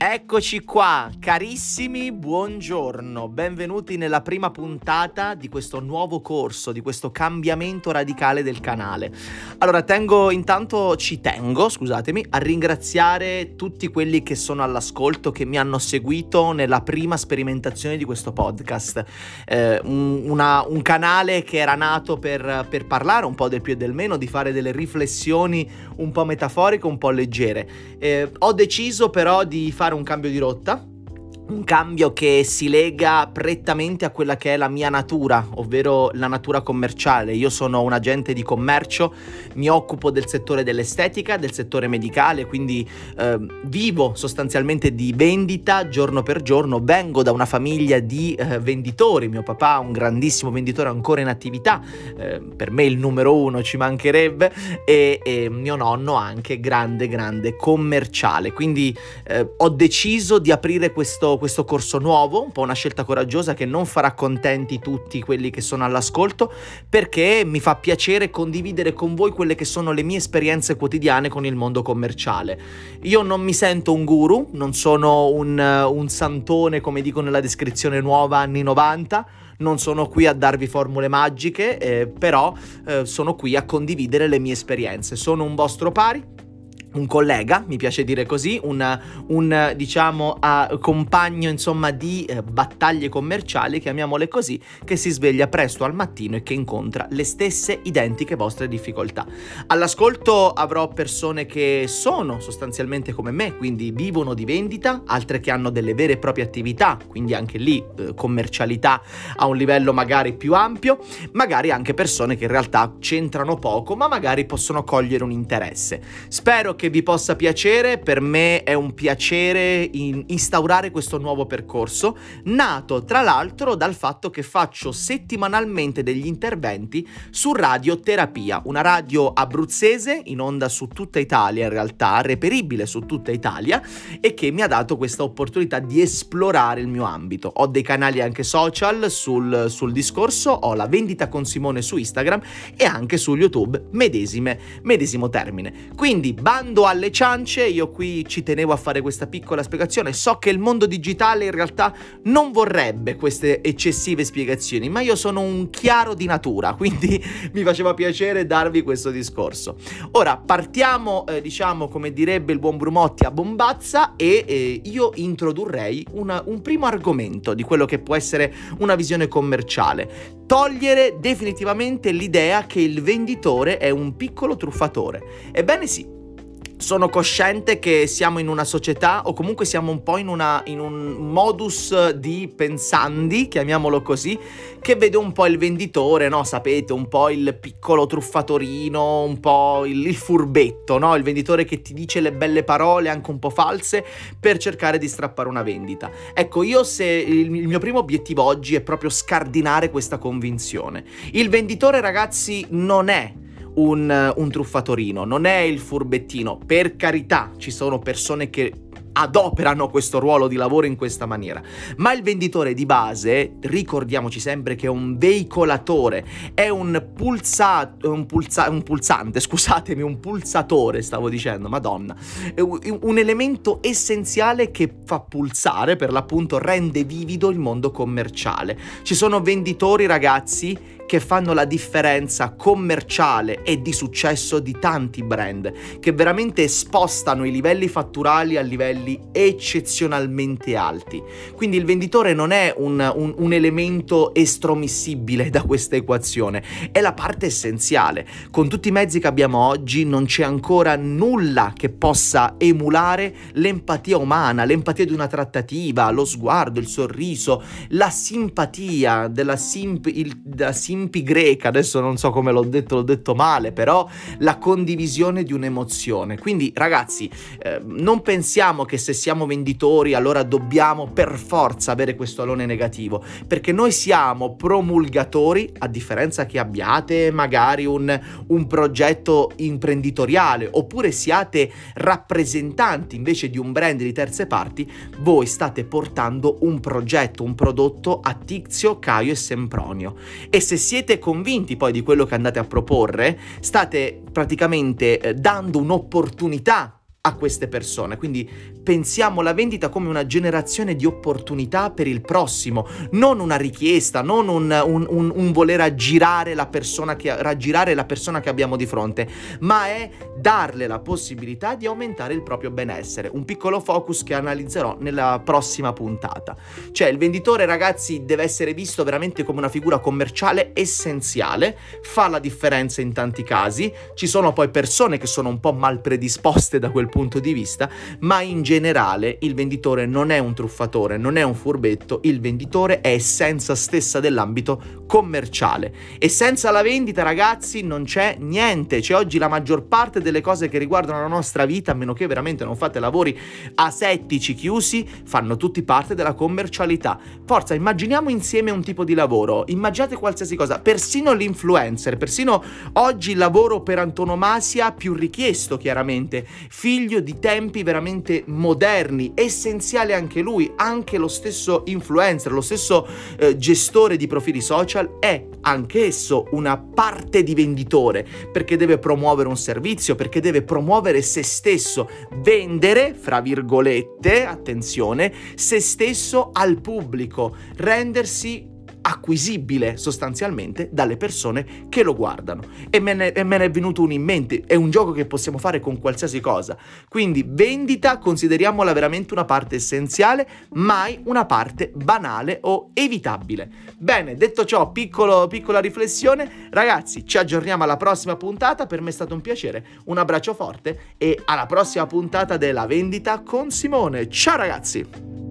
Eccoci qua, carissimi, buongiorno, benvenuti nella prima puntata di questo nuovo corso, di questo cambiamento radicale del canale. Allora, tengo intanto, ci tengo, scusatemi, a ringraziare tutti quelli che sono all'ascolto, che mi hanno seguito nella prima sperimentazione di questo podcast. Eh, un, una, un, canale che era nato per, per parlare un po' del più e del meno, di fare delle riflessioni un po' metaforiche, un po' leggere. Eh, ho deciso però di fare fare un cambio di rotta un cambio che si lega prettamente a quella che è la mia natura, ovvero la natura commerciale. Io sono un agente di commercio, mi occupo del settore dell'estetica, del settore medicale, quindi eh, vivo sostanzialmente di vendita giorno per giorno, vengo da una famiglia di eh, venditori, mio papà un grandissimo venditore ancora in attività, eh, per me il numero uno ci mancherebbe, e, e, mio nonno anche grande, grande commerciale. Quindi eh, ho deciso di aprire questo questo corso nuovo, un po' una scelta coraggiosa che non farà contenti tutti quelli che sono all'ascolto, perché mi fa piacere condividere con voi quelle che sono le mie esperienze quotidiane con il mondo commerciale. Io non mi sento un guru, non sono un, un santone come dico nella descrizione nuova anni 90, non sono qui a darvi formule magiche, eh, però eh, sono qui a condividere le mie esperienze. Sono un vostro pari un collega, mi piace dire così, un, un diciamo uh, compagno insomma di uh, battaglie commerciali, chiamiamole così, che si sveglia presto al mattino e che incontra le stesse identiche vostre difficoltà. All'ascolto avrò persone che sono sostanzialmente come me, quindi vivono di vendita, altre che hanno delle vere e proprie attività, quindi anche lì uh, commercialità a un livello magari più ampio, magari anche persone che in realtà c'entrano poco, ma magari possono cogliere un interesse. Spero che vi possa piacere, per me è un piacere in instaurare questo nuovo percorso, nato tra l'altro dal fatto che faccio settimanalmente degli interventi su Radio Terapia, una radio abruzzese in onda su tutta Italia in realtà, reperibile su tutta Italia e che mi ha dato questa opportunità di esplorare il mio ambito. Ho dei canali anche social sul, sul discorso, ho la vendita con Simone su Instagram e anche su YouTube, medesime, medesimo termine. Quindi bando Bando alle ciance, io qui ci tenevo a fare questa piccola spiegazione. So che il mondo digitale in realtà non vorrebbe queste eccessive spiegazioni, ma io sono un chiaro di natura, quindi mi faceva piacere darvi questo discorso. Ora partiamo, eh, diciamo, come direbbe il buon Brumotti, a bombazza e eh, io introdurrei una, un primo argomento di quello che può essere una visione commerciale. Togliere definitivamente l'idea che il venditore è un piccolo truffatore. Ebbene sì, sono cosciente che siamo in una società o comunque siamo un po' in, una, in, un modus di pensandi, chiamiamolo così, che vede un po' il venditore, no? Sapete, un po' il piccolo truffatorino, un po' il, il furbetto, no? Il venditore che ti dice le belle parole anche un po' false per cercare di strappare una vendita. Ecco, io se il, il mio primo obiettivo oggi è proprio scardinare questa convinzione. Il venditore, ragazzi, non è un, un truffatorino, non è il furbettino. Per carità, ci sono persone che adoperano questo ruolo di lavoro in questa maniera. Ma il venditore di base, ricordiamoci sempre che è un veicolatore, è un, pulsa, un, pulsa, un pulsante, scusatemi, un pulsatore, stavo dicendo, madonna, un elemento essenziale che fa pulsare, per l'appunto rende vivido il mondo commerciale. Ci sono venditori, ragazzi, che fanno la differenza commerciale e di successo di tanti brand, che veramente spostano i livelli fatturali a livelli eccezionalmente alti. Quindi il venditore non è un, un, un elemento estromissibile da questa equazione, è la parte essenziale. Con tutti i mezzi che abbiamo oggi non c'è ancora nulla che possa emulare l'empatia umana, l'empatia di una trattativa, lo sguardo, il sorriso, la simpatia della, simp- il, della Simpi greca, adesso non so come l'ho detto, l'ho detto male, però la condivisione di un'emozione. Quindi ragazzi, eh, non pensiamo che se siamo venditori allora dobbiamo per forza avere questo alone negativo, perché noi siamo promulgatori, a differenza che abbiate magari un, un progetto imprenditoriale oppure siate rappresentanti invece di un brand di terze parti, voi state portando un progetto, un prodotto a Tizio, Caio e Sempronio. E se siete convinti poi di quello che andate a proporre, state praticamente eh, dando un'opportunità a queste persone. Quindi pensiamo alla vendita come una generazione di opportunità per il prossimo, non una richiesta, non un, un, un, un voler aggirare la, che, raggirare la persona che abbiamo di fronte, ma è darle la possibilità di aumentare il proprio benessere. Un piccolo focus che analizzerò nella prossima puntata. Cioè il venditore ragazzi deve essere visto veramente come una figura commerciale essenziale, fa la differenza in tanti casi, ci sono poi persone che sono un po' mal predisposte da quel punto di vista, ma in generale il venditore non è un truffatore, non è un furbetto, il venditore è essenza stessa dell'ambito commerciale. E senza la vendita ragazzi non c'è niente, c'è oggi la maggior parte delle cose che riguardano la nostra vita, a meno che veramente non fate lavori asettici chiusi, fanno tutti parte della commercialità. Forza, immaginiamo insieme un tipo di lavoro, immaginate qualsiasi cosa, persino l'influencer, persino oggi il lavoro per antonomasia più richiesto chiaramente, figlio di tempi veramente moderni, essenziale anche lui, anche lo stesso influencer, lo stesso eh, gestore di profili social è anch'esso una parte di venditore perché deve promuovere un servizio, perché deve promuovere se stesso, vendere, fra virgolette, attenzione, se stesso al pubblico, rendersi acquisibile sostanzialmente dalle persone che lo guardano. E me, ne, e me ne è venuto uno in mente, è un gioco che possiamo fare con qualsiasi cosa. Quindi vendita consideriamola veramente una parte essenziale, mai una parte banale o evitabile. Bene, detto ciò, piccolo, piccola riflessione, ragazzi, ci aggiorniamo alla prossima puntata, per me è stato un piacere, un abbraccio forte e alla prossima puntata della vendita con Simone. Ciao ragazzi!